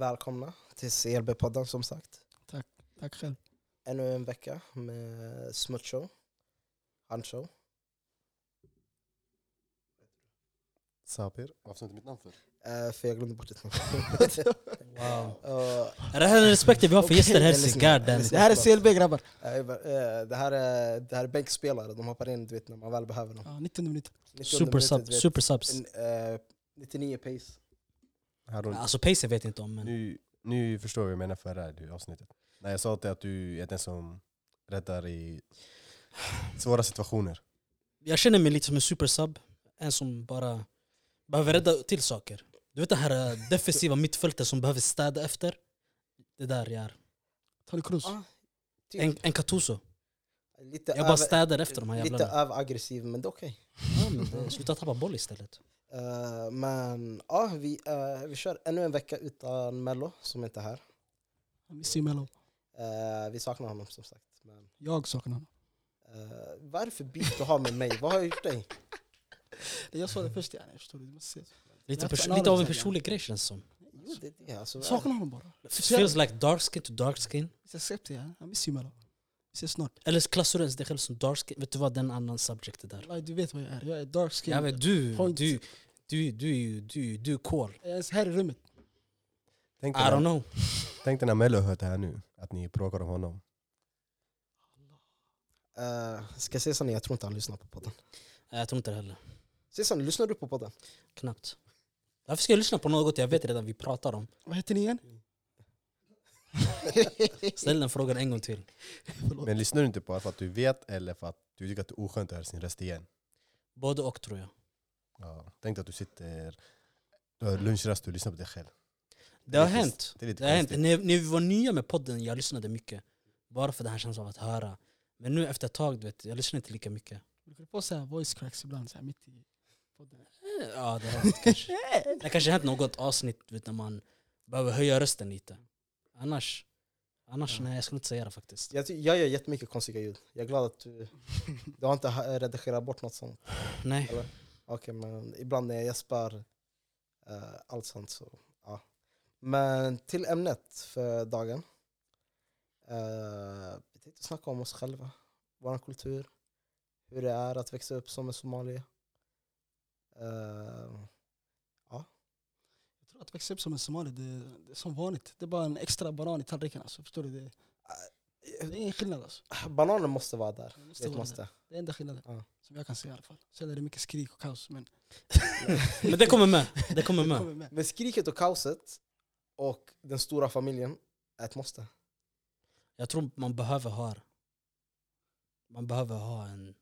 välkomna till CLB-podden som sagt. Tack själv. Ännu en vecka med Smutshow, Handshow. Sabir, varför sa du inte mitt namn för? Uh, för jag glömde bort ditt namn. Wow. Uh, Är det här den respekten vi har för Okej, gäster här? lyssnar. Det här är CLB grabbar. eh, det, här är, det här är bänkspelare, de hoppar in du vet, när man väl behöver dem. Ja, 90 minuter. 90 Super, sub, super subs. en, eh, 99 pace. Alltså pace vet jag inte om men... nu, nu förstår jag vad jag menar för det här avsnittet. När jag sa till att du är den som räddar i svåra situationer. Jag känner mig lite som en super sub. En som bara behöver rädda till saker. Du vet det här eh, defensiva mittfältet som behöver städa efter? Det där jag är. Tony Kroos. Ah, typ. En, en Katuso. lite Jag bara städar efter de här Lite jävlarna. överaggressiv, men det är okej. Ja, men det- Sluta tappa boll istället. Eh, men ja, vi, eh, vi kör ännu en vecka utan Mello som inte är här. Jag missar ju Mello. Eh, vi saknar honom som sagt. Men, Jag saknar honom. uh, vad är det för beef du har med mig? Vad har jag gjort dig? Jag sa det först, jag förstår du. du måste se. Lite, Jag pers- lite av en personlig grej känns som. Jo, det det. Alltså, Jag saknar honom bara. Feels like dark skin to dark skin. Visst accept det, ja. Jag missar Mello. Vi ses snart. Eller klassar du ens dig själv som dark skin? Vet du vad, den annan subject det där. Du vet vad jag är. Jag är dark skin. Jag vet, du, Point. du, du, du, är du, du är kol. Jag är här i rummet. Tänk I don't know. tänk dig när Mello hör det här nu, att ni bråkar om honom. Uh, ska jag säga sanningen? Jag tror inte han lyssnar på podden. Jag tror inte det heller. Säg sanningen, lyssnar du på podden? Knappt. Varför ska jag lyssna på något jag vet redan vi pratar om? Vad heter ni igen? Ställ den frågan en gång till. Men lyssnar du inte på det för att du vet eller för att du tycker att det är oskönt att höra sin röst igen? Både och tror jag. Ja. Tänk dig att du sitter, du har lunchrast och lyssnar på dig själv. Det har är lite- hänt. Det Det har hänt. När, när vi var nya med podden, jag lyssnade mycket. Bara för den här känslan av att höra. Men nu efter ett tag, du vet, jag lyssnar inte lika mycket. Du kan få så voice cracks ibland, så här mitt i podden. Eh, Ja, det har hänt kanske. Det kanske hänt något avsnitt du vet, när man behöver höja rösten lite. Annars, annars Ja. nej, jag skulle inte säga det faktiskt. Jag, jag gör jättemycket konstiga ljud. Jag är glad att du, du har inte redigerat bort något sånt. Nej. Okej, men ibland när jag gäspar, uh, allt sånt så ja. Men till ämnet för dagen. Uh, vi tänkte snacka om oss själva, vår kultur, hur det är att växa upp som en somalier. Uh, att växa upp som en somali, det, det är som vanligt. Det är bara en extra banan i tallriken. Alltså. Förstår du? Det, det är ingen skillnad. Alltså. bananen måste vara där. Det, Det måste vara måste. det. det är enda skillnaden. Ja. Som jag kan se i alla fall. Sen är det mycket skrik och kaos. Men Men det kommer med. Det kommer det med. kommer med. Men skriket och kaoset och den stora familjen är ett måste. Jag tror man behöver ha Man behöver ha en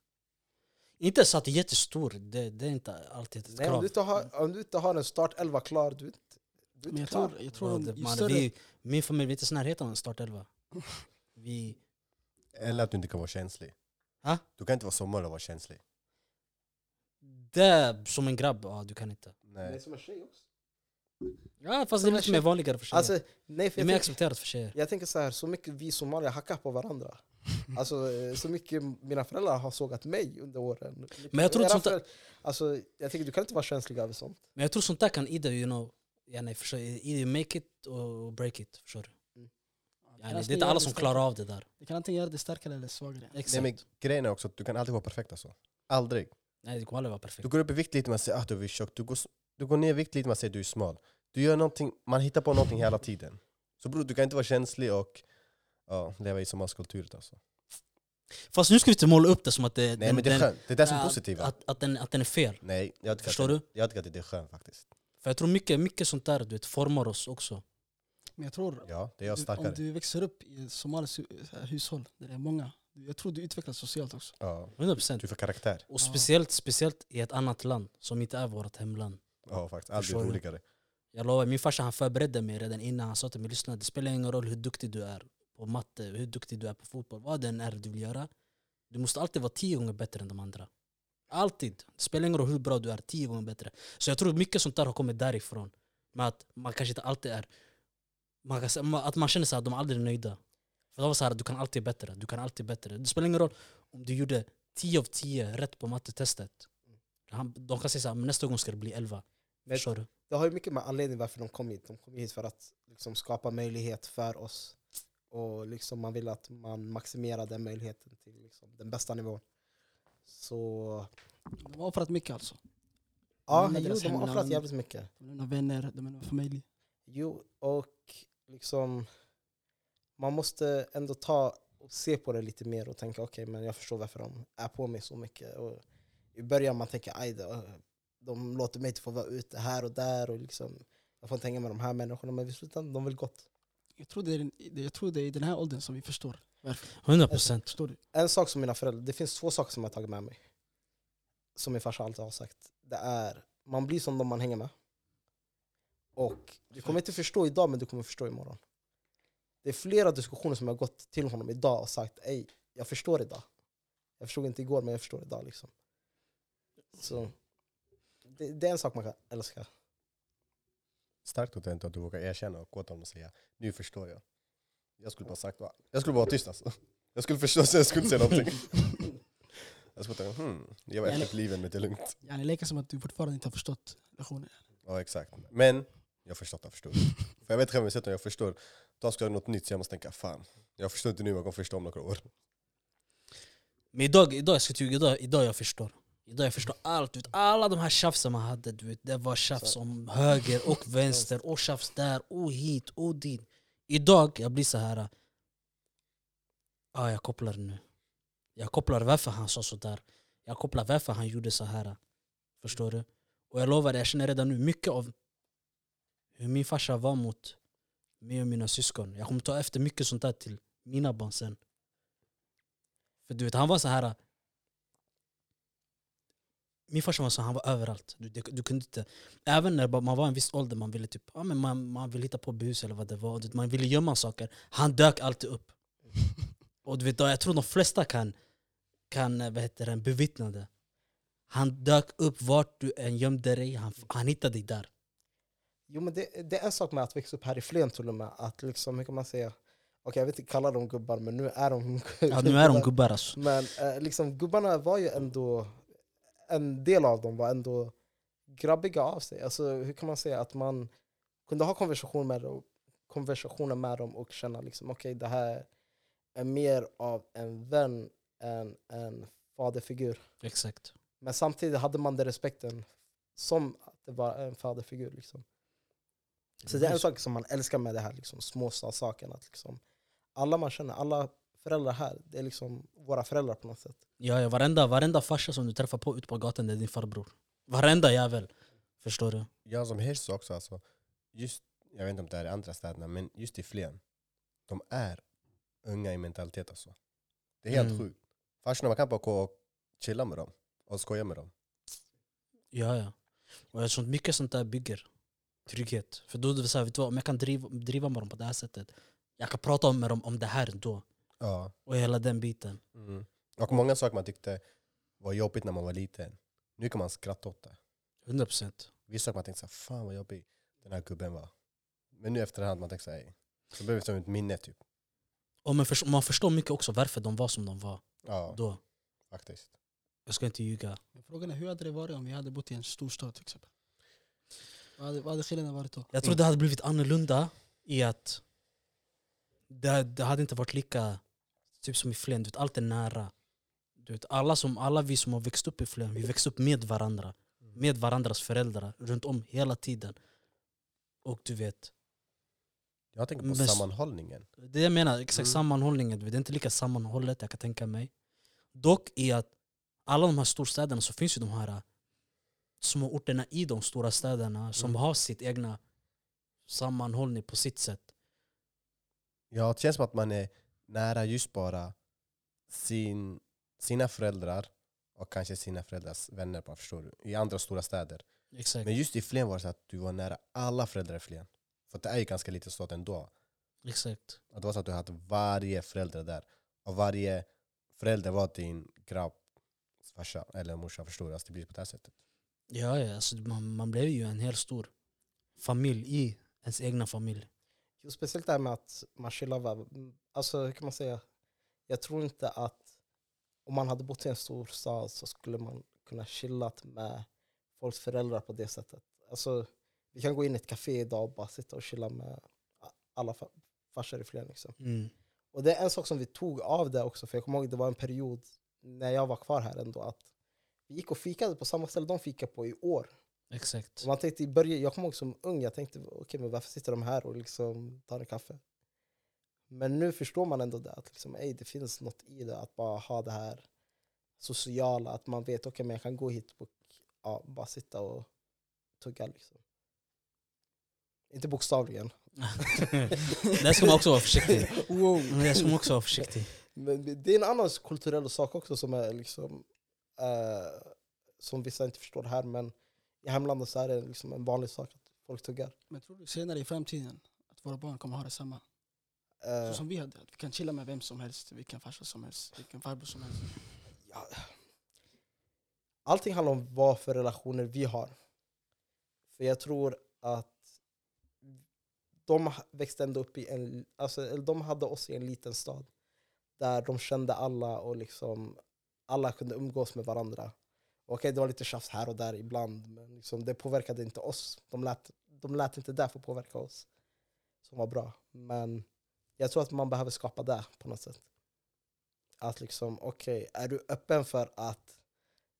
Inte så att det är jättestor, det, det är inte alltid ett Nej, om, krav. du inte har, om du inte har en startelva klar, du, är inte- du är Men inte jag klar. tror, jag tror om, ju man, större, vi, min familj, vi är inte ens i närheten av en startelva. Vi, Eller att du inte kan vara känslig. Ha? Du kan inte vara sommar och vara känslig. det är som en grabb, ja du kan inte. Det är Nej. som en tjej också. Ja fast det är lite mer vanligare för tjejer. Alltså, nej, för det är jag, mer tänker, accepterat för tjejer. jag tänker så här, så mycket vi somalier hackar på varandra. Alltså, eh, så mycket mina föräldrar har sågat mig under åren. Men jag tror sånt där- Alltså, jag tänker, du kan inte vara känslig över sånt. Men jag tror sånt där kan either, you know, ja, nej, förstår, either make it or break it. Förstår du? Mm. Ja, nej, det är inte alla som klarar av det där. Det kan antingen göra det starkare eller svagare. Nej, Exakt. men grejen är också att du kan aldrig vara perfekt alltså. Aldrig. Nej det kommer aldrig vara perfekt. Du går upp i vikt lite, man säger att du är tjock. Du går, du går ner i vikt lite, man säger att du är smal. Du gör någonting, man hittar på någonting hela tiden. Så bror, du kan inte vara känslig och ja, leva i sommarkulturen alltså. Fast nu ska vi inte måla upp det som att det, Nej men det är skönt, det är det som är att- positivt. Att, att, den, att den är fel. Nej, jag tycker, Förstår att, det- jag tycker att det är skönt faktiskt. För jag tror mycket, mycket sånt där du vet, formar oss också. Men jag tror, Ja, det är jag du- om starkare. du växer upp i ett somaliskt hu- så här hushåll där det är många, jag tror du utvecklas socialt också. Ja, 100%. du får karaktär. Och speciellt, speciellt i ett annat land som inte är vårt hemland. Ja faktiskt, allt Förstår blir du? roligare. Jag lovar, min farsa han förberedde mig redan innan. Han sa till mig lyssna, det spelar ingen roll hur duktig du är på matte, hur duktig du är på fotboll, vad det än är du vill göra. Du måste alltid vara tio gånger bättre än de andra. Alltid. Det spelar ingen roll hur bra du är, tio gånger bättre. Så jag tror mycket sånt där har kommit därifrån. Men att man kanske inte alltid är... Man kan, att man känner sig att de aldrig är nöjda. För de var så här, du kan alltid bättre, du kan alltid bättre. Det spelar ingen roll om du gjorde 10 av 10 rätt på mattetestet. Han, de kan säga så här, "Men nästa gång ska det bli 11. Men Förstår du? det har ju mycket med anledning varför de kom hit. De kom hit för att liksom, skapa möjlighet för oss. Och liksom, man vill att man maximerar den möjligheten till liksom, den bästa nivån. Så De har offrat mycket alltså. ja, Men jo, de har offrat jävligt mycket. De lämnar vänner, de lämnar familj. Jo, och liksom man måste ändå ta och se på det lite mer och tänka okej, men jag förstår varför de är på mig så mycket. Och I början man tänker aj då, de låter mig inte få vara ute här och där och liksom, jag får inte hänga med de här människorna, men i slutändan de vill gott. Jag tror det är, jag tror det är i den här åldern som vi förstår varför. 100 procent. Förstår du? En sak som mina föräldrar, det finns två saker som jag har tagit med mig. Som min farsa alltid har sagt. Det är, man blir som de man hänger med. Och du kommer inte förstå idag, men du kommer förstå imorgon. Det är flera diskussioner som jag har gått till honom idag och sagt Ey, jag förstår idag. Jag förstod inte igår, men jag förstår idag. Liksom. Så, det, det är en sak man kan älska. Starkt att du inte att du vågar erkänna och gå till honom och säga nu förstår jag. Jag skulle bara sagt va? Jag skulle bara vara tyst alltså. Jag skulle förstå jag skulle säga någonting. Jag skulle tänka hmm, jag var efterbliven men det är lugnt. Yani, leka som att du fortfarande inte har förstått lektionen. Ja exakt. Men jag har förstått, jag förstår. För jag vet själv när jag förstår, då ska jag något nytt så jag måste tänka fan, jag förstår inte nu, jag kommer förstå om några år. Men idag, idag, jag ska tycka, idag, idag jag förstår. Idag jag förstår allt. Du vet, alla de här tjafsen man hade, du vet, det var tjafs om höger och vänster och tjafs där och hit och dit. Idag jag blir så här. Ah, jag kopplar nu. Jag kopplar varför han sa sådär. Jag kopplar varför han gjorde så här. Förstår du? Och jag lovar, jag känner redan nu mycket av hur min farsa var mot mig och mina syskon. Jag kommer ta efter mycket sånt där till mina barn sen. För du vet, han var så här. Min farsa var så han var överallt. Du, du, du kunde inte, även när man var en viss ålder, man ville typ, ja, men man, man ville hitta på bus eller vad det var. Man ville gömma saker. Han dök alltid upp. Och du vet, jag tror de flesta kan, kan vad heter det, bevittna det. Han dök upp vart du än gömde dig, han, han hittade dig där. Jo men det, det är en sak med att växa upp här i Flen till och med. Att liksom, hur kan man säga? Okej jag vet inte kalla dem gubbar men nu är de Ja, nu är de gubbar alltså. Men eh, liksom, gubbarna var ju ändå, en del av dem var ändå grabbiga av sig. Alltså, hur kan man säga att man kunde ha konversation med dem, konversationer med dem och känna liksom, okej det här är mer av en vän än en faderfigur. Exakt. Men samtidigt hade man den respekten som att det var en faderfigur. Liksom. Så det är en sak som man älskar med det här liksom, småstadssaken. Liksom, alla man känner, alla föräldrar här, det är liksom våra föräldrar på något sätt. Ja, ja, varenda, varenda farsa som du träffar på ute på gatan det är din farbror. Varenda jävel. Förstår du? Jag som Hirsch också, alltså, just, jag vet inte om det är i andra städerna, men just i Flen, de är unga i mentalitet alltså. Det är helt Mm. sjukt. Farsorna, man kan bara gå och chilla med dem och skoja med dem. Ja, ja. Och jag tror att mycket sånt där bygger trygghet. För då är det så här, vet du vad, om jag kan driva, driva med dem på det här sättet, jag kan prata med dem om det här då. Ja. Och hela den biten. Mm. Och många saker man tyckte var jobbigt när man var liten, nu kan man skratta åt det. 100 procent. Vissa saker man tänkte såhär, fan vad jobbig den här gubben var. Men nu efterhand man tänker såhär, så det som ett minne typ. Och man, förstår, man förstår mycket också varför de var som de var Ja, då. faktiskt. Jag ska inte ljuga. Men Frågan är hur hade det varit om vi hade bott i en storstad till exempel? Vad hade, vad hade skillnaden varit då? Jag tror det hade blivit annorlunda i att det, det hade inte varit lika typ som i Flen, du vet, allt är nära. Du vet, alla, som, alla vi som har växt upp i Flen, vi växte upp med varandra. Med varandras föräldrar, runt om hela tiden. Och du vet, Jag tänker på Men sammanhållningen. det jag menar, exakt Mm. sammanhållningen, det är inte lika sammanhållet jag kan tänka mig. Dock i att alla de här storstäderna så finns ju de här äh, små orterna i de stora städerna som Mm. har sitt egna sammanhållning på sitt sätt. Ja, det känns som att man är nära just bara sin, sina föräldrar och kanske sina föräldrars vänner, bara förstår du? I andra stora städer. Exakt. Men just i Flen var det så att du var nära alla föräldrar i Flen. För det är ju ganska liten stad ändå. Exakt. Att det var så att du hade varje förälder där. Och varje förälder var din grabb, farsa eller morsa, förstår du? Alltså det blir på det här sättet. Ja, ja alltså man, man blev ju en hel stor familj i ens egna familj. Jo, speciellt det här med att man chillar. va? Alltså hur kan man säga? Jag tror inte att om man hade bott i en stor stad så skulle man kunna chillat med folks föräldrar på det sättet. Alltså, vi kan gå in i ett café idag och bara sitta och chilla med alla fa- farsor i föreningen. Liksom. Mm. Och det är en sak som vi tog av det också, för jag kommer ihåg det var en period när jag var kvar här ändå, att vi gick och fikade på samma ställe de fikade på i år. Exakt. Man tänkte i början, jag kommer ihåg som ung, jag tänkte okej men varför sitter de här och liksom tar en kaffe? Men nu förstår man ändå det, att liksom, ey, det finns något i det, att bara ha det här sociala, att man vet okej men jag kan gå hit och ja, bara sitta och tugga liksom. Inte bokstavligen. Där ska man också vara försiktig. Wow. Där ska man också vara försiktig. Men det är en annan kulturell sak också som är liksom eh, som vissa inte förstår här, men i hemlandet så är det liksom en vanlig sak att folk tuggar. Men tror du senare i framtiden att våra barn kommer ha det samma? Eh, Så som vi hade. Att vi kan chilla med vem som helst, vilken farsa som helst, vilken farbror som helst. ja, allting handlar om vad för relationer vi har. För jag tror att de växte ändå upp i en, alltså, de hade oss i en liten stad. Där de kände alla och liksom alla kunde umgås med varandra. Okej, det var lite tjafs här och där ibland, men liksom, det påverkade inte oss. De lät, de lät inte det få påverka oss, som var bra. Men jag tror att man behöver skapa det på något sätt. Att liksom, okej, är du öppen för att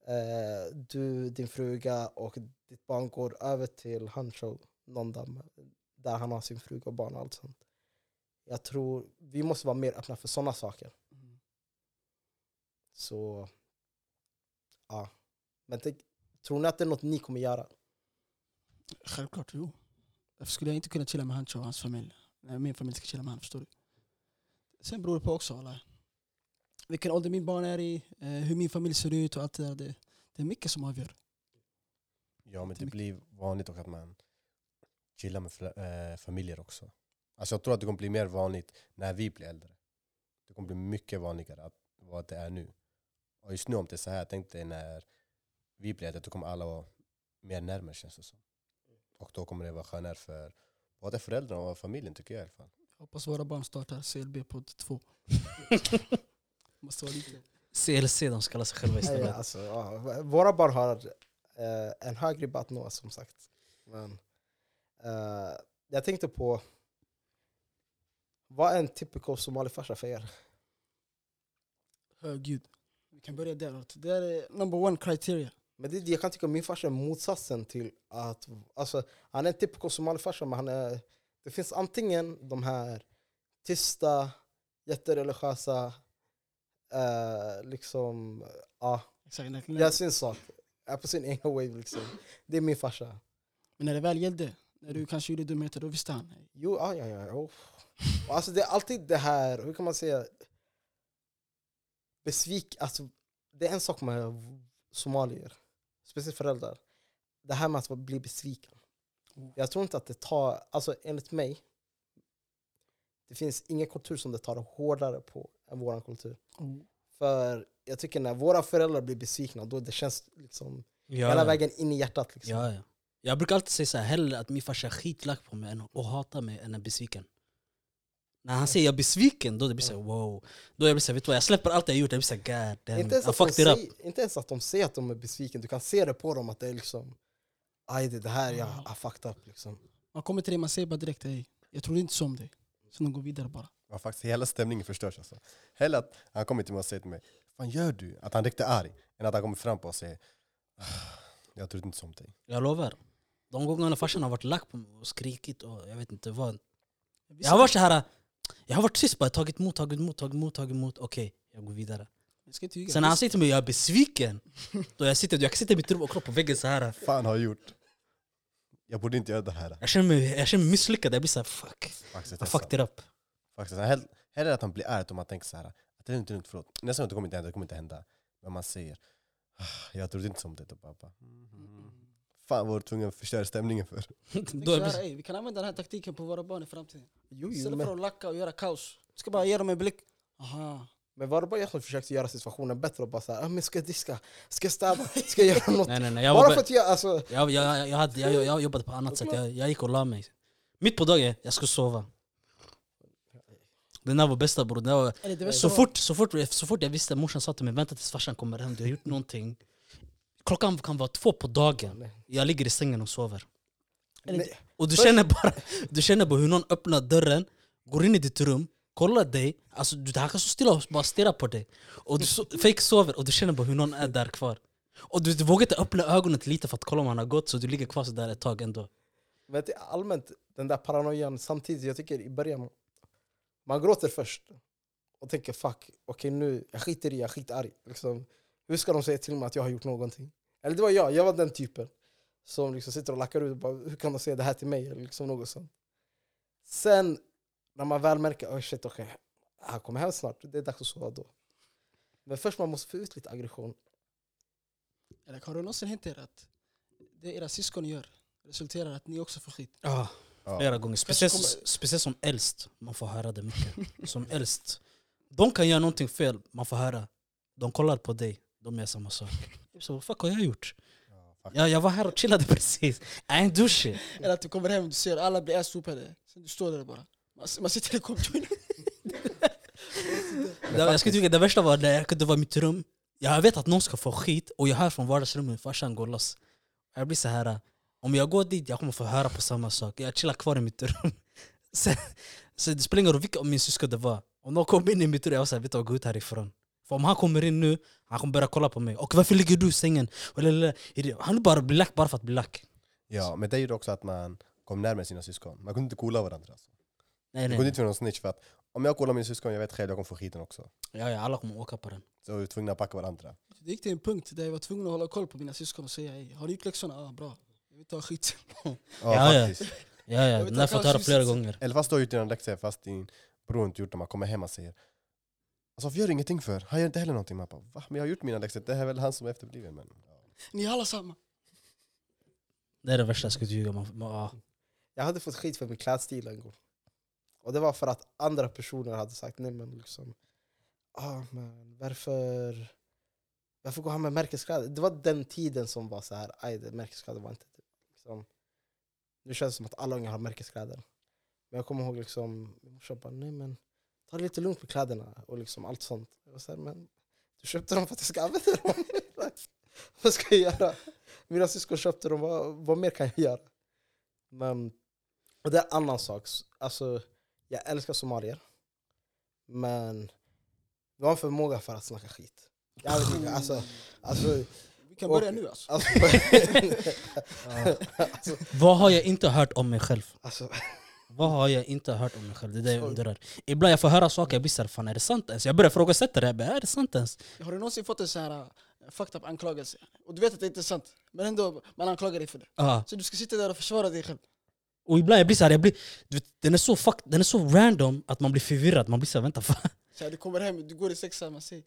eh, du, din fruga och ditt barn går över till Hancho någon dag, där han har sin fruga och barn och allt sånt. Jag tror vi måste vara mer öppna för sådana saker. Mm. Så, ja. Men tänk, tror ni att det är något ni kommer göra? Självklart, jo. Varför skulle jag inte kunna chilla med Hancho och hans familj? När min familj ska chilla med honom, förstår du? Sen beror det på också, alla. vilken ålder min barn är i, eh, hur min familj ser ut och allt det där. Det, det är mycket som avgör. Ja, men det Jättemycket. blir vanligt också att man chillar med eh, familjer också. Alltså jag tror att det kommer bli mer vanligt när vi blir äldre. Det kommer bli mycket vanligare att, vad det är nu. Och just nu om det är så här, tänk dig när vi blir äldre, då kommer alla vara mer närmare känns det som. Och då kommer det vara skönare för både föräldrarna och familjen tycker jag i alla fall. Hoppas våra barn startar CLB podd 2. Måste vara lite. CLC, de kallar sig själva istället. alltså, ja, våra barn har eh, en hög ribba som sagt. Men, eh, jag tänkte på, vad är en typical somalifarsa för er? Högljudd. Vi kan börja där. Det är number one criteria. Men det, jag kan tycka att min farsa är motsatsen till att... Alltså, han är en typical somalifarsa, men han är, det finns antingen de här tysta, jättereligiösa, eh, liksom... Ja, Exakt. gör sin sak. Är på sin egen wave liksom. Det är min farsa. Men när det väl gällde, när du kanske gjorde dumheter, då visste han. Jo, ja, ja, ja. Oh. Alltså det är alltid det här, hur kan man säga, besvik, alltså det är en sak med somalier, speciellt föräldrar, det här med att bli besviken. Oh. Jag tror inte att det tar, alltså enligt mig, det finns ingen kultur som det tar hårdare på än vår kultur. Oh. För jag tycker när våra föräldrar blir besvikna, då det känns liksom Ja, hela vägen in i hjärtat. Liksom. Ja, ja. Jag brukar alltid säga så här, hellre att min farsa är skitlack på mig och hatar mig än är besviken. När han säger jag är besviken, då det blir så här, wow. Då jag blir så här, vet du vad, jag släpper allt jag gjort, jag blir så här, god damn, Inte ens, I att de fucked it up. säger, inte ens att de säger att de är besvikna, du kan se det på dem att det är liksom Aj det, det här jag har fucked up liksom. Man kommer till dig, man säger bara direkt Ey, jag tror inte så om dig. Så de går vidare bara. Ja, faktiskt, hela stämningen förstörs alltså. Hellre att han kommer till mig och säger till mig Vad gör du? Att han är riktigt arg. Än att han kommer fram på och säger "Ah, Jag trodde inte som dig. Jag lovar. De gångerna farsan har varit lack på mig och skrikit och jag vet inte vad. Jag har varit så här. Jag har varit tyst bara, tagit emot, tagit emot, tagit emot, tagit emot. Okej, jag går vidare. Jag inte. Sen när han säger till mig jag är besviken, då jag sitter, jag kan sitta i mitt rum och kolla på väggen så här. Fan har jag gjort? Jag borde inte göra det här. Jag känner mig, jag känner mig misslyckad, jag blir såhär fuck. Faktiskt, är fucked it up. Faktiskt. Hell- Hellre att han blir arg om man tänker så här. Att det är är lugnt, förlåt. Nästa gång det kommer inte hända, det kommer inte hända. Men man säger "Ah, Jag trodde inte som det. Bara, mm. Fan var du tvungen att förstöra stämningen för? Då jag här, ey, vi kan använda den här taktiken på våra barn i framtiden. Jo, jo, Istället för men, att lacka och göra kaos. Vi ska bara ge dem en blick. Aha. men var det bara jag som försökte göra situationen bättre och bara såhär, ah, men ska jag diska, ska jag städa, ska jag göra något? nej nej nej, jag, Bara för att jag, alltså, jag, jag, jag, hade, jag, jag jobbade på annat sätt, jag, jag gick och la mig. Mitt på dagen, jag skulle sova. Den där var bästa bror. Den där var, Eller det var så, fort, så, fort, så fort jag visste, morsan sa till mig vänta tills farsan kommer hem, du har gjort någonting. Klockan kan vara två på dagen, jag ligger i sängen och sover. Nej. Och du känner, bara, du känner bara hur någon öppnar dörren, går in i ditt rum, kollar dig, alltså du han kan stå stilla och bara stirra på dig. Och du so fake sover och du känner bara hur någon är där kvar. Och du, du vågar inte öppna ögonen lite för att kolla om han har gått, så du ligger kvar så där ett tag ändå. Men det är allmänt, den där paranoian, samtidigt, jag tycker i början, man gråter först och tänker fuck, okej nu, jag skiter i, jag är skitarg. Liksom, hur ska de säga till mig att jag har gjort någonting? Eller det var jag, jag var den typen som liksom sitter och lackar ut och bara, hur kan de säga det här till mig? Eller liksom något sånt. Sen när man väl märker, oh shit okej, han kommer hem snart, det är dags att sova då. Men först man måste få ut lite aggression. eller, har det någonsin hänt er att det era syskon gör resulterar att ni också får skit? Ja, Ja. flera gånger. Speciellt, kommer- speciellt som äldst, man får höra det mycket. Som äldst. De kan göra någonting fel, man får höra. De kollar på dig, de gör samma sak. Så vad fuck har jag gjort? Ja. Jag, jag var här och chillade precis. I ain't do shit. Eller att du kommer hem och du ser alla blir assopade, sen du står där bara. Man, man sitter i. Det, jag skulle tycka det värsta var när jag kunde vara i mitt rum. Jag vet att någon ska få skit och jag hör från vardagsrummet farsan går loss. Jag blir så här. om jag går dit jag kommer få höra på samma sak. Jag chillar kvar i mitt rum. Sen, så det spelar ingen roll vilka av min syskon det var. Om någon kom in i mitt rum, jag var såhär, vet du vad, gå ut härifrån. För om han kommer in nu, han kommer börja kolla på mig. Och varför ligger du i sängen? Han vill bara bli lack bara för att bli lack. Ja, men det gjorde också att man kom närmare sina syskon. Man kunde inte coola varandra. Alltså. Nej, Man nej. kunde inte vara någon snitch för att om jag kollar min syskon, jag vet själv jag kommer få skiten också. Ja, ja, alla kommer åka på den. Så vi var tvungna att packa varandra. Det gick till en punkt där jag var tvungen att hålla koll på mina syskon och säga "Ey, har du gjort läxorna? Ah, bra. Jag vill ha skit. Ja, Ja, ja. faktiskt. Ja, ja, den har jag fått höra flera gånger. Eller fast du har gjort dina läxor, fast din bror inte gjort dem. Man kommer hem och säger Alltså varför gör du ingenting för? Han gör inte heller någonting. Man bara, Va? Men jag har gjort mina läxor, det här är väl han som är efterbliven. Men. Ni är alla samma. Det är det värsta jag skulle ljuga om. Man- ja. Jag hade fått skit för min klädstil en gång. Och det var för att andra personer hade sagt nej men liksom ah, men varför, varför går han med märkeskläder? Det var den tiden som var så här, aj det märkeskläder var inte liksom, Nu känns det som att alla unga har märkeskläder. Men jag kommer ihåg liksom, min morsa bara nej men ta det lite lugnt med kläderna och liksom allt sånt. Jag var så här, men du köpte dem för att jag ska använda dem. vad ska jag göra? Mina syskon köpte dem, vad, vad mer kan jag göra? Men, och det är en annan sak. Alltså, jag älskar somalier. Men de har en förmåga för att snacka skit. Jag vet inte, alltså, alltså, Vi kan Och- börja nu alltså. alltså, alltså, Vad har jag inte hört om mig själv? alltså, Vad har jag inte hört om mig själv? Det är det jag undrar. Ibland jag får höra saker, jag blir såhär, fan är det sant ens? Jag börjar ifrågasätta det, jag bara, är det sant ens? Har du någonsin fått en sån här uh, fucked up anklagelse? Och du vet att det inte är sant, men ändå man anklagar dig för det. Ja. Så du ska sitta där och försvara dig själv. Och ibland jag blir såhär, jag blir, du vet, den, är så fuck, den är så random att man blir förvirrad. Man blir såhär, vänta, fan. Så här, du kommer hem, du går i sexan, man säger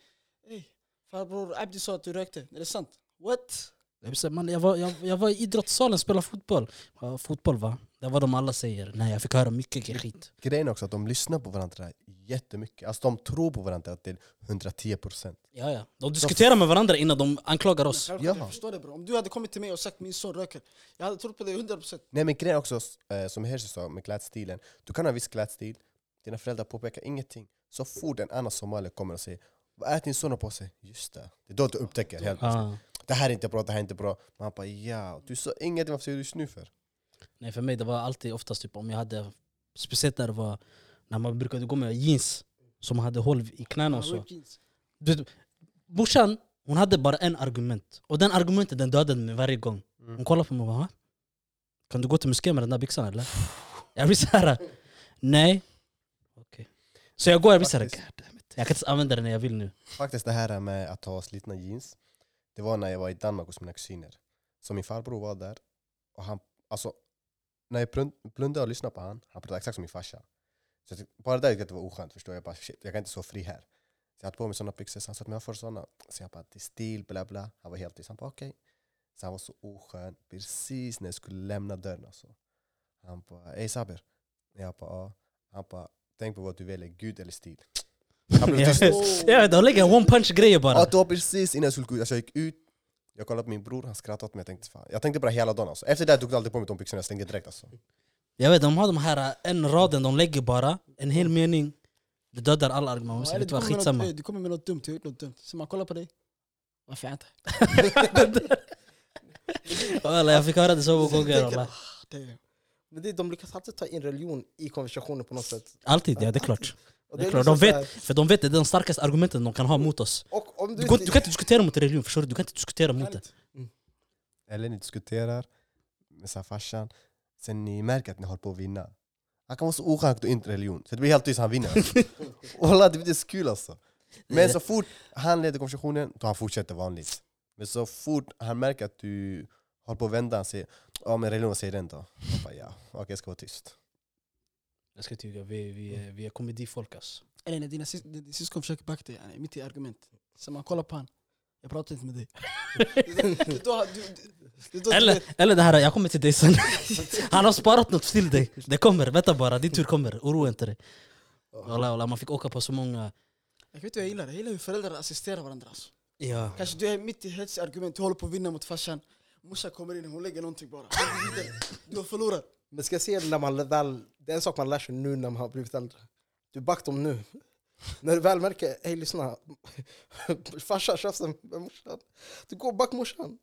Ey, farbror Abdi sa att du rökte, är det sant? What? Jag, man, var, jag, jag var i idrottssalen och spelade fotboll. Ja, fotboll va? Det vad de alla säger. Nej, jag fick höra mycket skit. Grejen är också att de lyssnar på varandra jättemycket. Alltså de tror på varandra till 110%. Ja, ja. De diskuterar med varandra innan de anklagar oss. Ja. Jag förstår det bro. Om du hade kommit till mig och sagt min son röker, jag hade trott på dig 100%. Nej men grejen är också, eh, som Herse sa med klädstilen. Du kan ha viss klädstil, dina föräldrar påpekar ingenting. Så fort en annan somalier kommer och säger Vad är din son på sig? Just det. Det är då du upptäcker helt plötsligt. Det här är inte bra, det här är inte bra. Man bara ja, du sa ingenting, varför säger du just nu för? Nej för mig det var alltid oftast typ om jag hade Speciellt när det var När man brukade gå med jeans Som hade hål i knäna och så du, Morsan hon hade bara en argument Och den argumentet den dödade mig varje gång Hon kollade på mig och bara "Va? Kan du gå till moskén med den där byxan eller? Jag blir såhär Nej Okej Så jag går jag blir såhär. Jag kan inte använda den när jag vill nu Faktiskt det här med att ha slitna jeans, det var när jag var i Danmark hos mina kusiner. Så min farbror var där, och han, alltså, när jag blundade och lyssnade på han, han pratade exakt som min farsa. Så jag bara där tyckte jag det var oskönt, förstår jag. Bara, shit, jag kan inte så fri här. Så jag hade på mig sådana byxor, så han sa att jag får sådana. Så jag bara, det är stil, bla bla. Han var helt tyst, han bara okej. Så han var så oskön, precis när jag skulle lämna dörren alltså. Han bara, ey Saber. Jag bara, ja. Han bara, tänk på vad du väljer, Gud eller stil. Han blev tyst. Ja, de lägger one punch grejer bara Ja, det var precis innan jag skulle gå ut. Alltså, jag gick ut, jag kollade på min bror, han skrattade åt mig. Jag tänkte, fan. jag tänkte bara hela dagen. Alltså. Efter det tog jag alltid på mig de byxorna, jag slängde direkt. Alltså. Jag vet, de har de här en raden de lägger bara En hel mening Det dödar alla argument, Ja, vet du vad, skitsamma något, du kommer med något dumt, du har gjort något dumt. Så man kollar på dig. Varför jag inte? Walla, Jag fick höra det så många gånger är- Men det, de lyckas alltid ta in religion i konversationen på något sätt. Alltid, ja det är klart. Och Det är klart. liksom De vet, för de vet att det är de starkaste argumenten de kan ha mot oss. Och om du, Du, går, du kan inte diskutera mot religion, förstår du? Du kan inte diskutera mot det. Eller ni diskuterar med farsan, sen ni märker att ni håller på att vinna. Han kan vara så oskön att inte religion, så det blir helt tyst han vinner. Och Wallah, det blir så kul alltså. Men så fort han leder konversationen, då han fortsätter vanligt. Men så fort han märker att du håller på att vända, han säger ja men religion, vad säger den då? Jag bara, ja, okej jag ska vara tyst. Jag ska tyga, vi, vi, är- vi är komedifolk alltså. Eller när dina sys- din syskon försöker backa dig, yani, mitt i argument. Så man kollar på han. Jag pratar inte med dig. Eller, eller det här, jag kommer till dig sen. Han har sparat något till dig. Det kommer, vänta bara, din tur kommer. Oroa inte dig. Wallah, wallah, man fick åka på så många... Jag vet vad jag gillar, jag gillar hur föräldrar assisterar varandra. Alltså. Ja. Kanske du är mitt i hetsargument, du håller på att vinna mot farsan. Morsan kommer in, hon lägger någonting bara. Du har förlorat. Men ska jag säga när man väl, det är en sak man lär sig nu när man har blivit äldre. Du back dem nu. När du väl märker, hej lyssna, farsan tjafsar med morsan. Du går back morsan.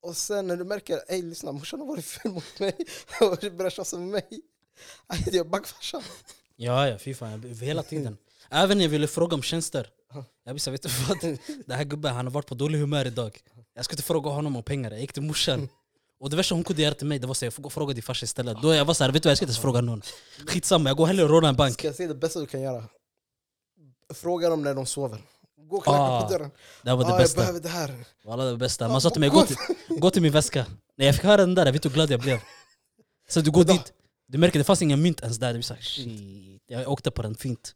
Och sen när du märker, hej lyssna, morsan har varit ful mot mig och börjar tjafsa med mig. Jag back farsan. Ja, ja, fy fan. Hela tiden. Även när jag ville fråga om tjänster. Jag visste, vet du vad? Den här gubben han har varit på dålig humör idag. Jag skulle inte fråga honom om pengar, jag gick till morsan. Och det värsta hon kunde göra till mig det var att jag får gå och fråga din farsa istället. Då jag var såhär, vet du vad jag ska inte ens fråga någon. Skitsamma, jag går hellre och rånar en bank. Ska jag säga det bästa du kan göra? Fråga dem när de sover. Gå och knacka Ah, på dörren. Det var det ah, jag bästa. behöver det här. Alla det bästa. Man sa till mig, gå till, gå till min väska. När jag fick höra den där, vet du hur glad jag blev? Så du går dit, du märker det fanns inga mynt ens där. Du sa, shit. Jag åkte på den fint.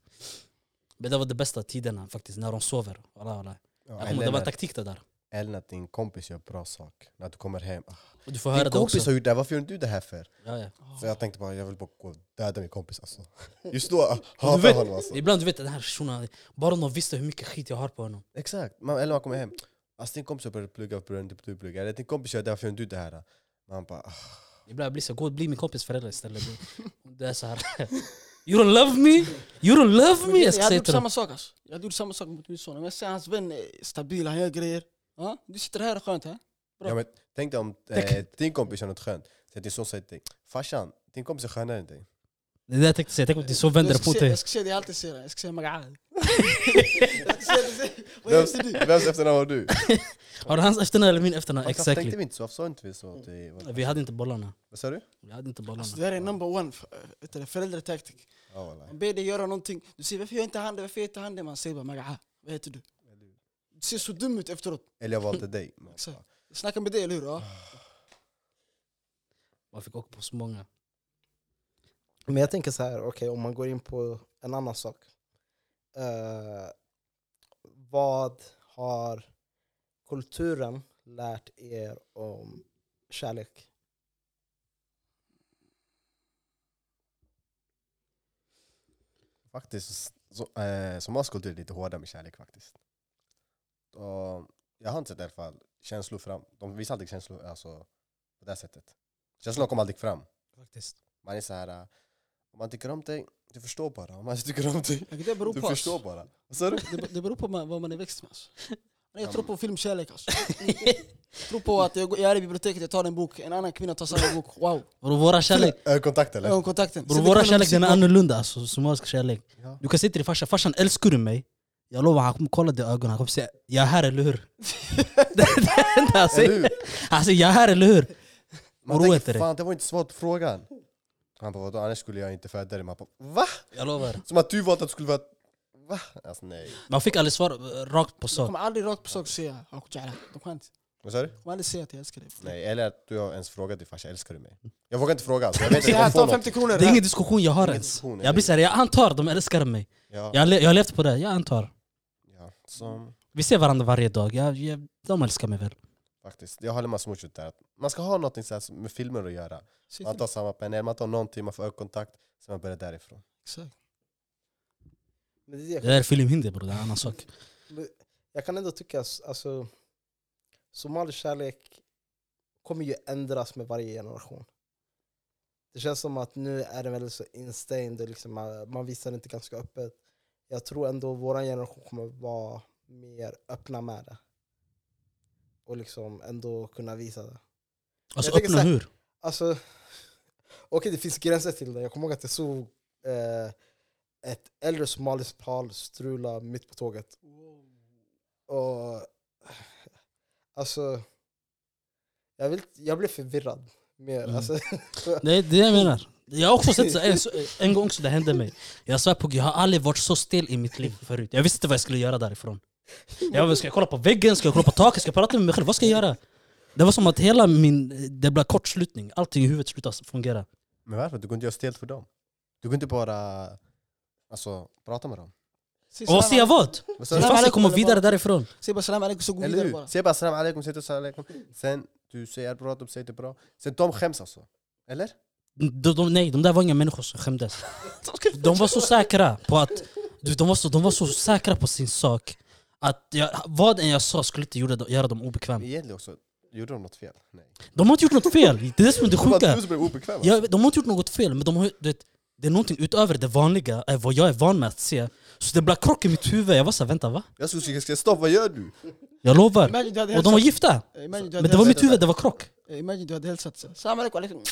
Men det var det bästa tiderna faktiskt, när de sover. Alla, alla. Ja, Jag kommer, det var när, taktik det där. Eller att din kompis gör bra sak. När du kommer hem. Ah, Och du får höra Din det kompis också. har gjort det här, varför gör inte du det här för? Ja, ja. Så jag tänkte bara, jag vill bara gå och döda min kompis alltså. Just då ah, du hatar jag honom alltså. Ibland du vet den här shunon, bara om de visste hur mycket skit jag har på honom. Exakt, man, eller man kommer hem. Alltså din kompis har börjat plugga, varför börjar inte du plugga? Eller din kompis gör det, varför gör inte du det här? Man bara, ah. Ibland blir så, gå och bli min kompis förälder istället. Det- är så här. You don't love me? You don't love me? Jag Jag hade gjort samma sak alltså. Jag hade gjort samma sak mot min son. Om jag ser hans vän är stabil, han gör grejer. Ja, du sitter här och skönt. Här. Bra. Ja, men, tänk dig om eh, din kompis gör något skönt, så att din son säger till dig Farsan, din kompis är skönare än dig. Det är det jag tänkte säga, tänk om din son vänder på dig. jag ska säga det jag alltid säger. Jag ska säga Vad Vems, vems efternamn har du? Har du hans efternamn eller min efternamn? Varför tänkte vi inte så? Varför sa inte vi så? Vi hade inte bollarna. Vad sa du? Vi hade inte bollarna. Alltså, det här är number one du, föräldrataktik. Man ber dig göra någonting. Du säger varför gör inte han det? Varför gör inte han det? Man säger bara magaal. Vad heter du? Du ser så dum ut efteråt. Eller jag valde dig. Exakt. snackar med dig, eller hur? Ja. Man fick åka på så många. Men jag tänker så här, okej om man går in på en annan sak. Eh, vad har kulturen lärt er om kärlek? Faktiskt, så, eh, somalisk kultur är lite hårdare med kärlek faktiskt. Och jag har inte sett i alla fall känslor fram. De visar aldrig känslor alltså, på det sättet. Känslorna kommer aldrig fram. Faktiskt. Man är så här, om man tycker om dig, du förstår bara. Om man inte tycker om dig, Det beror du på förstår oss. bara. Du? Det, det beror på vad man är växt med. Alltså. Jag Ja, tror på filmkärlek. Alltså. Jag tror på att jag, är i biblioteket, jag tar en bok, en annan kvinna tar samma bok. Wow! Bror våra kärlek, Ögonkontakt eller? Ögonkontakten. bror, Sen våra kärlek den är annorlunda alltså, somalisk kärlek. Ja. Du kan säga till din farsa, farsan älskar du mig? Jag lovar, han kommer kolla dig i ögonen, han kommer säga jag är här eller hur? det enda han säger. Han säger jag är här eller hur? Man tänker dig. fan det var inte svar på frågan. Han bara vadå, annars skulle jag inte föda dig. Man bara va? Jag lovar. Som att du valt att du skulle vara... Va? Alltså nej. Man fick aldrig svar eh, rakt på De sak. kommer aldrig rakt på sak säga. De kan inte. Vad sa du? De kommer aldrig säga att jag älskar dig. Nej, eller att du har ens frågat din farsa, älskar du mig? Jag vågar inte fråga alltså. Jag vet inte om jag får ta något. 50 kronor. Det är ingen diskussion jag har ens. Jag blir såhär, jag antar de älskar mig. Ja, Jag le- jag har levt på det, jag antar. Som, Vi ser varandra varje dag, jag, jag, de älskar mig väl. faktiskt. Jag håller med Smoochut där. Att Man ska ha något så här med filmer att göra. Man tar samma panel, man tar någonting, man får ögonkontakt. Så man börjar därifrån. Exakt. Men det är det jag Det där är film hindi bror, det är en annan sak. Jag kan ändå tycka alltså, somalisk kärlek kommer ju ändras med varje generation. Det känns som att nu är det väldigt så instängd och liksom, man- man visar det inte ganska öppet. Jag tror ändå vår generation kommer vara mer öppna med det. Och liksom ändå kunna visa det. Alltså öppna här- hur? Alltså, Okej, det finns gränser till det. Jag kommer ihåg att jag såg eh, ett äldre somaliskt par strula mitt på tåget. Och alltså, jag, vill, jag blev förvirrad mer. Mm. Alltså, Det är det jag menar. Jag har också sett så, en, en gång så det hände mig. Jag svär på jag har aldrig varit så still i mitt liv förut. Jag visste inte vad jag skulle göra därifrån. Jag ska jag kolla på väggen? Ska jag kolla på taket? Ska jag prata med mig själv? Vad ska jag göra? Det var som att hela min... Det blev kortslutning. Allting i huvudet slutade fungera. Men varför? Du kunde inte göra stelt för dem. Du kunde inte bara alltså, prata med dem. Och vad? Vad sa Hur fan ska jag komma vidare därifrån? Säg bara salam alaikum så gå vidare bara. Säg bara salam alaikum, säg salam alaikum. Sen du säger bra, de säger det bra. Sen de skäms alltså. Eller? De, de, nej, de där var inga människor som skämdes. De var så säkra på att... Du, de, var så, de var så säkra på sin sak. Att jag, vad än jag sa skulle inte göra, göra dem obekväma. Egentligen också, gjorde de något fel? Nej. De har inte gjort något fel, det är det som är det Det sjuka. Jag, vet- de har inte gjort något fel, men de har, du vet, det är någonting utöver det vanliga, eh, vad jag är van med att se. Så det blev krock i mitt huvud, jag var såhär, vänta va? Jag skulle säga stopp, vad gör du? Jag lovar. Och de var gifta! Men det var mitt huvud, det var krock. eh, Imagine du hade hälsat så. Salam alaikum alaikum.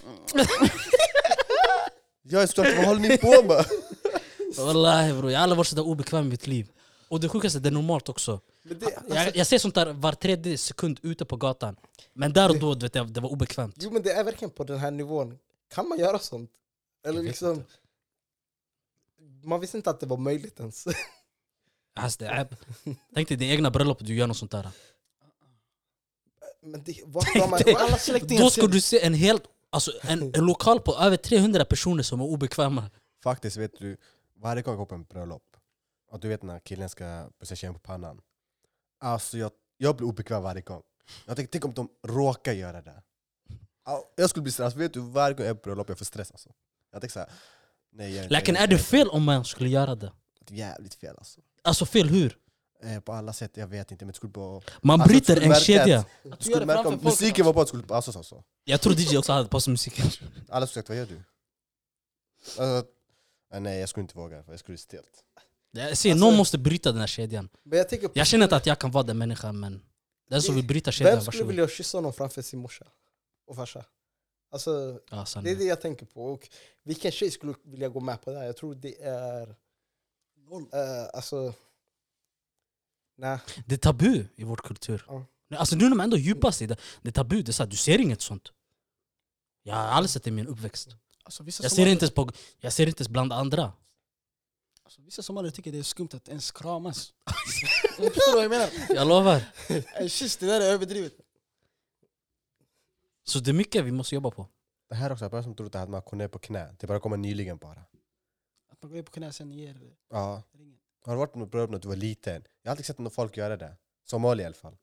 Jag är såklart, vad håller ni på med? Wallahi bror, jag har aldrig varit sådär obekväm i mitt liv. Och det sjukaste, det är normalt också. det, alltså, Jag, jag ser sånt där var tredje sekund ute på gatan. Men där och då, vet, jag, det var obekvämt. jo men det är verkligen på den här nivån. Kan man göra sånt? Eller liksom, man visste inte att det var möjligt ens. Alltså, det är, tänk dig det egna bröllopet, du gör något sånt där. Men det, vad ska man. Alla släktingar Då ska du se en helt, alltså en, en lokal på över 300 personer som är obekväma. Faktiskt vet du, varje gång jag går på en bröllop, och du vet när killen ska pussa tjejen på pannan. Alltså jag, jag blir obekväm varje gång. Jag tänker, tänk om de råkar göra det. Ja, Jag skulle bli stressad, vet du varje gång jag är på bröllop jag får stress alltså. Jag tänker såhär, nej jag är det fel om man skulle göra det? det? Jävligt fel alltså. Alltså fel hur? Eh, på alla sätt, jag vet inte men det skulle bara... Man Alltså, bryter skulle en kedja. Att skulle märka om musiken var på att det skulle passas alltså. Jag tror DJ också hade på sig musiken. Alla skulle sagt, vad gör du? Alltså, nej jag skulle inte våga, för jag skulle bli stelt. Jag ser, Alltså- någon måste bryta den här kedjan. men jag tänker på, Jag känner inte att jag kan vara den människan men den som vill bryta kedjan, vem skulle varsågod. vilja kyssa någon framför sin morsa och farsa? Alltså, Ja, det är det jag tänker på. Och vilken tjej skulle vilja gå med på det här? Jag tror det är... eh, alltså... Nej. Det är tabu i vår kultur. Ja. Nej, Alltså nu när man ändå djupas i det, det är tabu, det är så här, du ser inget sånt. Jag har aldrig sett det i min uppväxt. Alltså, vissa Jag ser inte ens, på, jag ser inte ens bland andra. Alltså, vissa somalier tycker det är skumt att ens kramas. Förstår du vad jag menar? Jag lovar. En kyss, det där är överdrivet. Så det är mycket vi måste jobba på. Det här också, jag som trodde att man kom ner på knä. Det bara kommer nyligen bara. Att man går på knä sen ger Ja. ringen. Har du varit något bröllop när du var liten? Jag har alltid sett några folk göra det. Somalier i alla fall.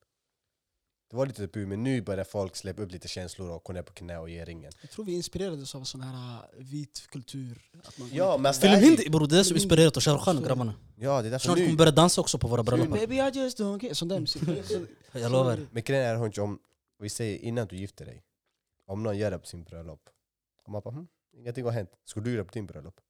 Det var lite tabu, men nu börjar folk släppa upp lite känslor och gå ner på knä och ge ringen. Jag tror vi inspirerades av sån här äh, vit kultur. Att man Ja, men bror, det är det som inspirerat oss, Shah Rukh Khan och grabbarna. Ja, det är därför Snart kommer vi börja dansa också på våra bröllop. Baby I just don't get... Sån där musik. Jag lovar. Men grejen är Honch, om vi säger innan du gifter dig, om någon gör det på sin bröllop, och man bara hm, ingenting har hänt, skulle du göra det på din bröllop?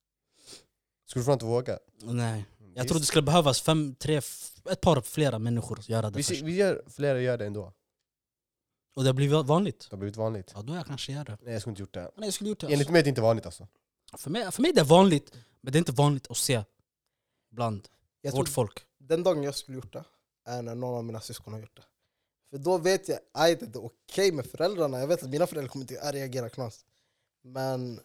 Skulle du inte våga? Nej. Jag tror det skulle behövas fem, tre, ett par flera människor göra det vi, först. vi gör, flera gör det ändå. Och det har blivit vanligt. Det har blivit vanligt. Ja, då jag kanske gör det. Nej jag skulle inte gjort det. Nej, jag skulle gjort det. Enligt Alltså. mig är det inte vanligt alltså. För mig, för mig är det vanligt, men det är inte vanligt att se bland Jag vårt folk. den dagen jag skulle gjort det är när någon av mina syskon har gjort det. För då vet jag att det är okej med föräldrarna. Jag vet att mina föräldrar kommer inte att reagera knas. Men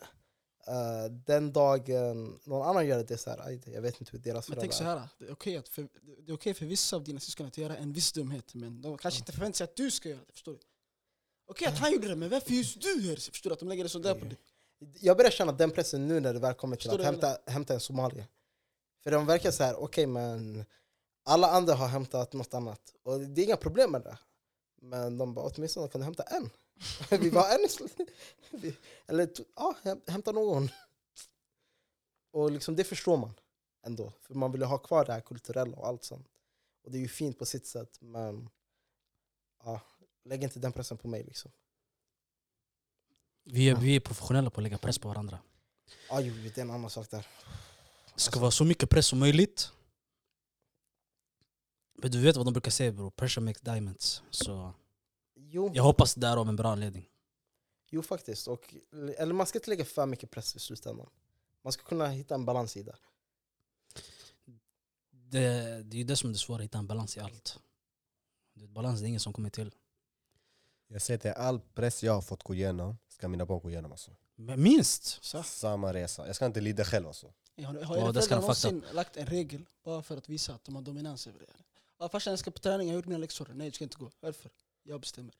eh, den dagen någon annan gör det, det är så här, jag vet inte hur deras Men tänk så föräldrar är. här, det är okej att för, okej för vissa av dina syskon att göra en viss dumhet, men de kanske inte förväntar sig att du ska göra det. Förstår du? Okej att han gjorde det, men varför just du gör det? Förstår du? Att de lägger det sådär på dig. Jag börjar känna den pressen nu när det väl kommer till Förstår att hämta, hämta en somalier. För de verkar så här, okej men alla andra har hämtat något annat. Och det är inga problem med det. Men de bara, åtminstone kan du hämta en? Vi var en Vi- Eller ja, häm- hämta någon. Och liksom det förstår man ändå. För man vill ju ha kvar det här kulturella och allt sånt. Och det är ju fint på sitt sätt men ja, lägg inte den pressen på mig liksom. Vi är, vi är professionella på att lägga press på varandra. Ja, jo, det är en annan sak där. Det ska vara så mycket press som möjligt. Men du vet vad de brukar säga bro, pressure makes diamonds. Så Jo. jag hoppas det är av en bra anledning. Jo faktiskt. Och, eller man ska inte lägga för mycket press i slutändan. Man ska kunna hitta en balans i det. Det, det är ju det som är det svåra, att hitta en balans i allt. Det, balans det är ingen som kommer till. Jag säger till all press jag har fått gå igenom ska mina barn gå igenom alltså. Men minst! Så. Samma resa. Jag ska inte lida själv alltså. Har, har Ja, det någonsin lagt en regel bara för att visa att de har dominans över er? Ja, farsan jag ska på träning, jag har gjort mina läxor. Nej du ska inte gå. Varför? Jag bestämmer.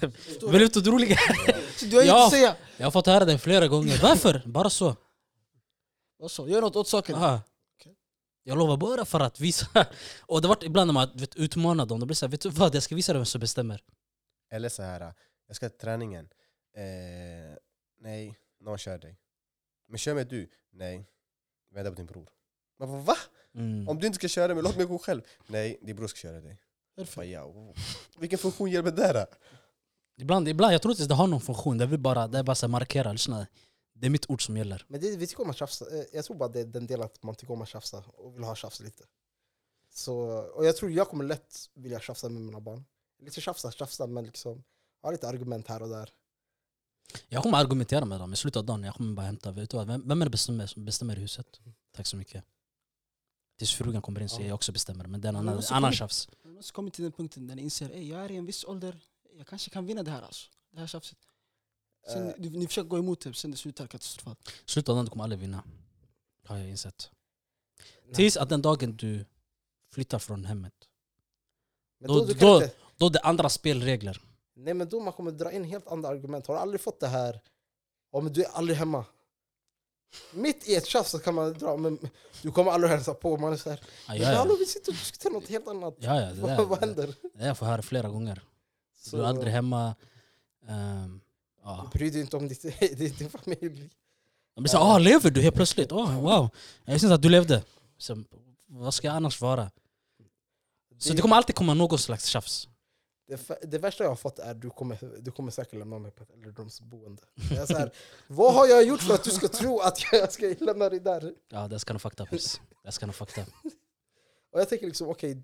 Vill du inte roliga? Så du har Ja. inget att säga! Jag har fått höra det flera gånger. Varför? Bara så. Vad så? Gör något åt saken. Aha. Okej. Jag lovar bara för att visa. Och det var ibland när man vet, utmanar dem, då blir det såhär, vet du vad? Jag ska visa dig vem som bestämmer. Eller så här, jag ska till träningen. Eh, nej, någon kör dig. Men kör mig du? Nej, vänta på din bror. Man bara, va? Mm. Om du inte ska köra mig, låt mig gå själv. Nej, din bror ska köra dig. Varför? Ja, oh. Vilken funktion hjälper det där? Ibland, ibland, jag tror inte det har någon funktion, det är bara, det är bara så här, markera, lyssna. Det är mitt ord som gäller. Men det, vi tycker om att tjafsa. Eh, Jag tror bara det är den delen att man tycker om att tjafsa och vill ha tjafs lite. Så, och jag tror jag kommer lätt vilja tjafsa med mina barn. Lite tjafsa, tjafsa men liksom ha lite argument här och där. Jag kommer argumentera med dem i slutet av dagen, jag kommer bara hämta, vet du vad, vem, vem är det bestämmer, som bestämmer i huset? Tack så mycket. Tills frugan kommer in så jag också bestämmer, men det är en Men annan, annan tjafs. Man måste komma till den punkten där ni inser att jag är i en viss ålder, jag kanske kan vinna det här alltså. Det här tjafset. Sen, Eh. du, ni försöker gå emot det, sen det slutar katastrofalt. I du kommer aldrig vinna. Har jag insett. Nej. Tills att den dagen du flyttar från hemmet. Men då- då, då- inte, Då är det andra spelregler. nej men då man kommer dra in helt andra argument. Har du aldrig fått det här, om du är aldrig hemma. Mitt i ett tjafs så kan man dra, men du kommer aldrig hälsa på. Man är så här, Ja, men ja, hallå vi sitter och diskuterar något helt annat. ja, ja det, vad, där, vad det, händer? det har jag fått höra flera gånger. Så, Du är aldrig hemma. Um, ja. Bry dig inte om ditt, din, din familj. De blir såhär, ah, lever du helt plötsligt? Oh, wow, jag visste inte att du levde. Så, vad ska jag annars vara? Så det kommer alltid komma någon slags tjafs. Det, det värsta jag har fått är du kommer, du kommer säkert lämna mig på ett äldredomsboende. Jag är så här, vad har jag gjort för att du ska tro att jag ska lämna dig där? Ja, det ska nog fucked up. Det ska nog fucked up. Och jag tänker liksom, okej,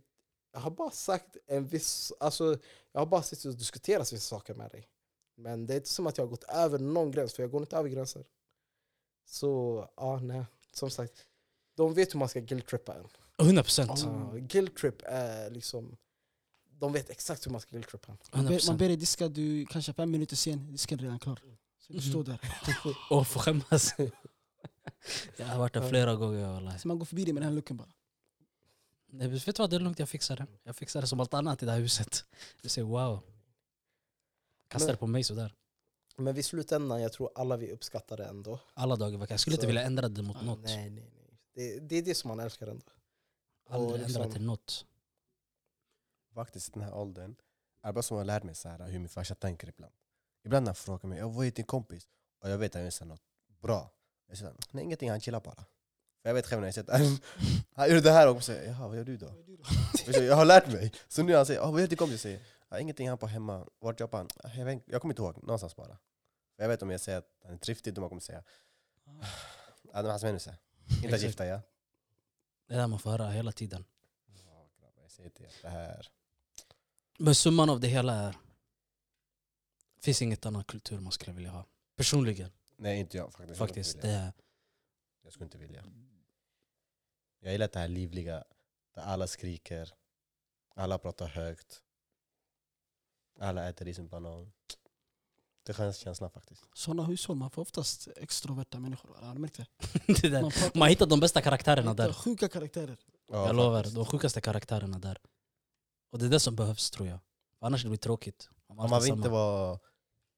jag har bara sagt en viss, alltså jag har bara suttit och diskuterat vissa saker med dig. Men det är inte som att jag har gått över någon gräns, för jag går inte över gränser. Så, ja, nej. Som sagt, de vet hur man ska guilt-trippa en. 100 procent. Ja, guilt-trip är liksom, de vet exakt hur man ska guilt-trippa en. Man ber, man 100%. ber dig diska, du kanske fem minuter sen, disken är redan klar. Så du Mhm. står där. Och få skämmas. Jag har varit där flera gånger. wallahi. Så man går förbi dig med den här looken bara. Nej, Vet du vad, det är lugnt, jag fixar det. Jag fixar det som allt annat i det här huset. Du säger wow. Kastar det på mig sådär. Men vid slutändan, jag tror alla vi uppskattar det ändå. Alla dagar. Jag skulle inte Så- vilja ändra det mot Ah, något. Nej, nej, nej. Det, det är det som man älskar ändå. Aldrig Och ändra liksom- till något. Faktiskt den här åldern, är bara som jag lärt mig så här, hur min farsa tänker ibland. Ibland när han frågar mig, "Ja, vad är din kompis? Och jag vet att han gör något bra. Jag säger, nej ingenting, han chillar bara. För jag vet själv när jag säger att han gjorde det här och jag säger, jaha vad gör du då? Jag har lärt mig. Så nu han säger, "Ja, vad gör din kompis? Jag säger, "Ja, ingenting, han på hemma. Vart jobbar han? "Ja, Jag, vet, jag kommer inte ihåg, någonstans bara. För jag vet om jag säger att han är driftig, då kommer säga, ja det var hans människa. Inte gifta ja. Det är det man får höra hela tiden. Ja, grabbar, jag säger till er, det här. Men summan av det hela är... Det finns inget annat kultur man skulle vilja ha. Personligen. Nej inte jag faktiskt. Faktiskt. Jag, skulle Det inte vilja. är, jag skulle inte vilja. Jag gillar det här livliga, där alla skriker, alla pratar högt, alla äter i sin banan. Det är känslan faktiskt. Sådana hushåll, man får oftast extroverta människor. Har du märkt det? det där. Man hittar de bästa karaktärerna där. Sjuka karaktärer. Ja, Jag lovar, de sjukaste karaktärerna där. Och det är det som behövs tror jag. Annars blir det tråkigt. Om Man vill inte vara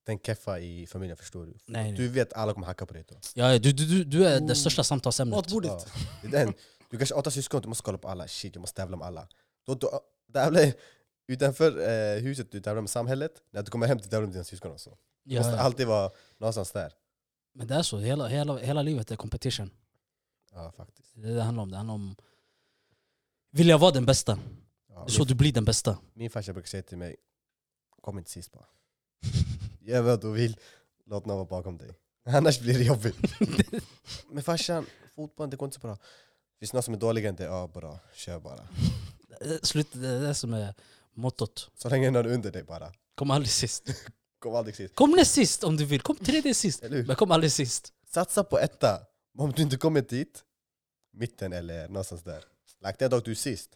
den keffa i familjen, förstår du? Nej, Du nej. vet alla kommer hacka på dig då. Ja, du, du, du, du är Oh. det största samtalsämnet. Matbordet. Ja. Det är den. Du kanske har åtta syskon, du måste kolla på alla. Shit, jag måste tävla med alla. Då, då, tävla utanför eh, huset, du tävlar med samhället. När du kommer hem, du tävlar med dina syskon också. Du Ja, måste ja. alltid vara någonstans där. Men det är så, hela, hela, hela livet är competition. Ja, faktiskt. Det är det det handlar om. Det handlar om vilja vara den bästa. Ja. Så du blir den bästa. Min farsa brukar säga till mig, kom inte sist bara. Gör vad du vill, låt någon vara bakom dig. Annars blir det jobbigt. Men farsan, fotbollen det går inte så bra. Finns det någon som är dåligare än dig? Ja, bra. Kör bara. Eh, Slut, det är det som är mottot. Så länge någon är under dig bara. Kom aldrig sist. Kom aldrig sist. Kom näst sist om du vill, kom tredje sist. Eller hur? Men kom aldrig sist. Satsa på etta. Om du inte kommer dit, mitten eller någonstans där. Like den dag du är sist.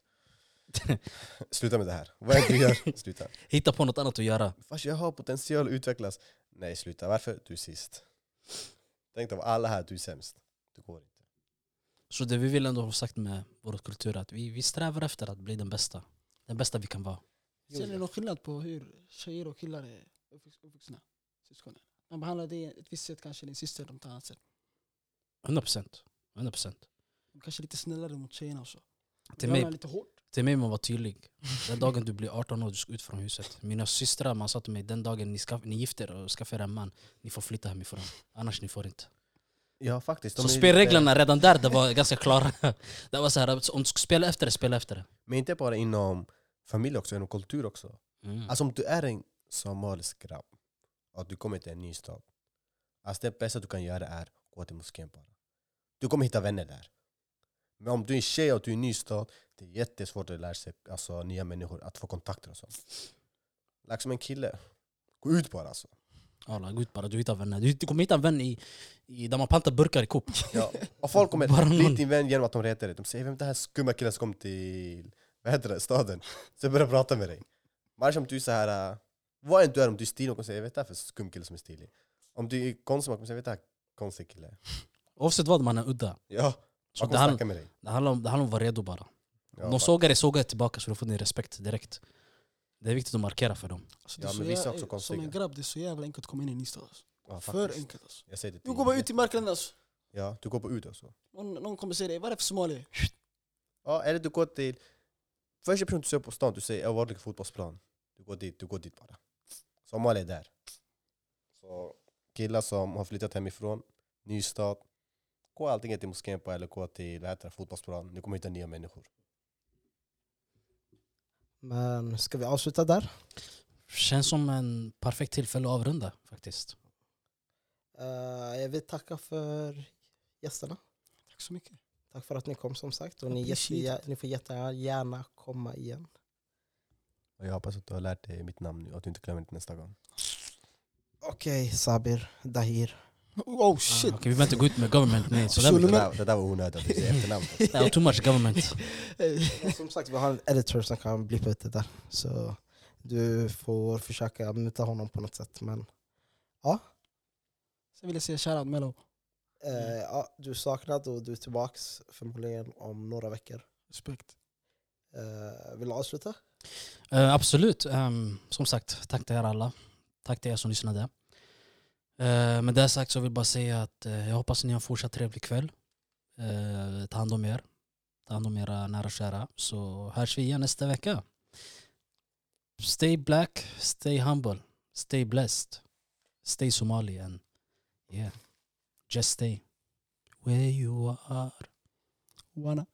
Sluta med det här. Vad är det du gör? Sluta. Hitta på något annat att göra. Fast jag har potential att utvecklas. Nej, sluta. Varför? Du är sist. Tänk av alla här, du är sämst. Det går inte. Så det vi vill ändå ha sagt med vår kultur är att vi, vi strävar efter att bli den bästa. Den bästa vi kan vara. Ser ni någon skillnad på hur tjejer och killar är uppvux- uppvuxna? Syskonen. Man behandlar det ett visst sätt, kanske din syster de tar annat sätt. 100%. 100%. De kanske lite snällare mot tjejerna också. Till Grabbarna mig, lite hårt. Till mig man var tydlig. Den dagen du blir 18 år, du ska ut från huset. Mina systrar man sa till mig, den dagen ni, skaff, ni gifter er och skaffar en man, ni får flytta hemifrån. Annars ni får inte. Ja, faktiskt. Så är lite- spelreglerna redan där, det var ganska klara. Det var så här, om du ska spela efter det, spela efter det. Men inte bara inom familj också, inom kultur också. Mm. Alltså om du är en somalisk grabb och du kommer till en ny stad. Alltså det bästa du kan göra är att gå till moskén bara. Du kommer hitta vänner där. Men om du är en tjej och du är i en ny stad, det är jättesvårt att lära sig alltså, nya människor, att få kontakter och sånt. Liksom en kille, gå ut bara alltså. Alla, gå ut bara, du hittar vänner. Du, du kommer hitta en vän i, i, där man pantar burkar i Coop. Ja. Och folk kommer Bara bli din vän genom att de retar dig. De säger vem är den här skumma killen som kom till vad heter det, staden. Så jag börjar prata med dig. Annars om du är så här, uh, vad än du är, om du är stilig, kommer säga vet det här för skum kille som är stilig. Om du är konstig, man kommer säga vet det här konstig kille. Oavsett vad, man är udda. Ja, Så det, handl, det, handlar om, det handlar om att vara redo bara. Om de sågar dig, sågar jag tillbaka så du får din respekt direkt. Det är viktigt att markera för dem. Alltså, det Ja, men vissa är också Som konstiga. en grabb, det är så jävla enkelt att komma in i en ny stad. Alltså. ja, För enkelt alltså. Jag säger det Du går bara ut i marknaden alltså. Ja, du går på ut också. Någon, någon kommer säga dig, vad är det för somalier? Ja, eller du går till... Första personen du ser på stan, du säger jag var på fotbollsplan. Du går dit, du går dit bara. Somalia är där. Så killar som har flyttat hemifrån, ny stad, gå antingen till moskén på eller gå till vad heter det, fotbollsplan. Ni kommer hitta nya människor. Men ska vi avsluta där? Känns som en perfekt tillfälle att avrunda faktiskt. Eh, jag vill tacka för gästerna. Tack så mycket. Tack för att ni kom som sagt. Och ni, jätte, ni får jättegärna komma igen. Och jag hoppas att du har lärt dig mitt namn nu och att du inte glömmer det nästa gång. Okej, Sabir, Dahir. Oh shit! Ah, Okej, vi behöver inte gå ut med government name. Så Det där, det där var onödigt att du säger efternamnet. det är too much government. Men som sagt, vi har en editor som kan blippa ut det där. Så du får försöka muta honom på något sätt. Men Sen vill jag säga shoutout Mello. eh, ja, du är saknad och du är tillbaks förmodligen om några veckor. Respekt. Eh, vill du avsluta? Eh, absolut. Ehm, som sagt, tack till er alla. Tack till er som lyssnade. Eh, med det sagt så vill jag bara säga att eh, jag hoppas ni har en fortsatt trevlig kväll. Eh, ta hand om er. Ta hand om era nära och kära. Så hörs vi igen nästa vecka. Stay black, stay humble, stay blessed, stay Somali and yeah, just stay where you are. Wanna.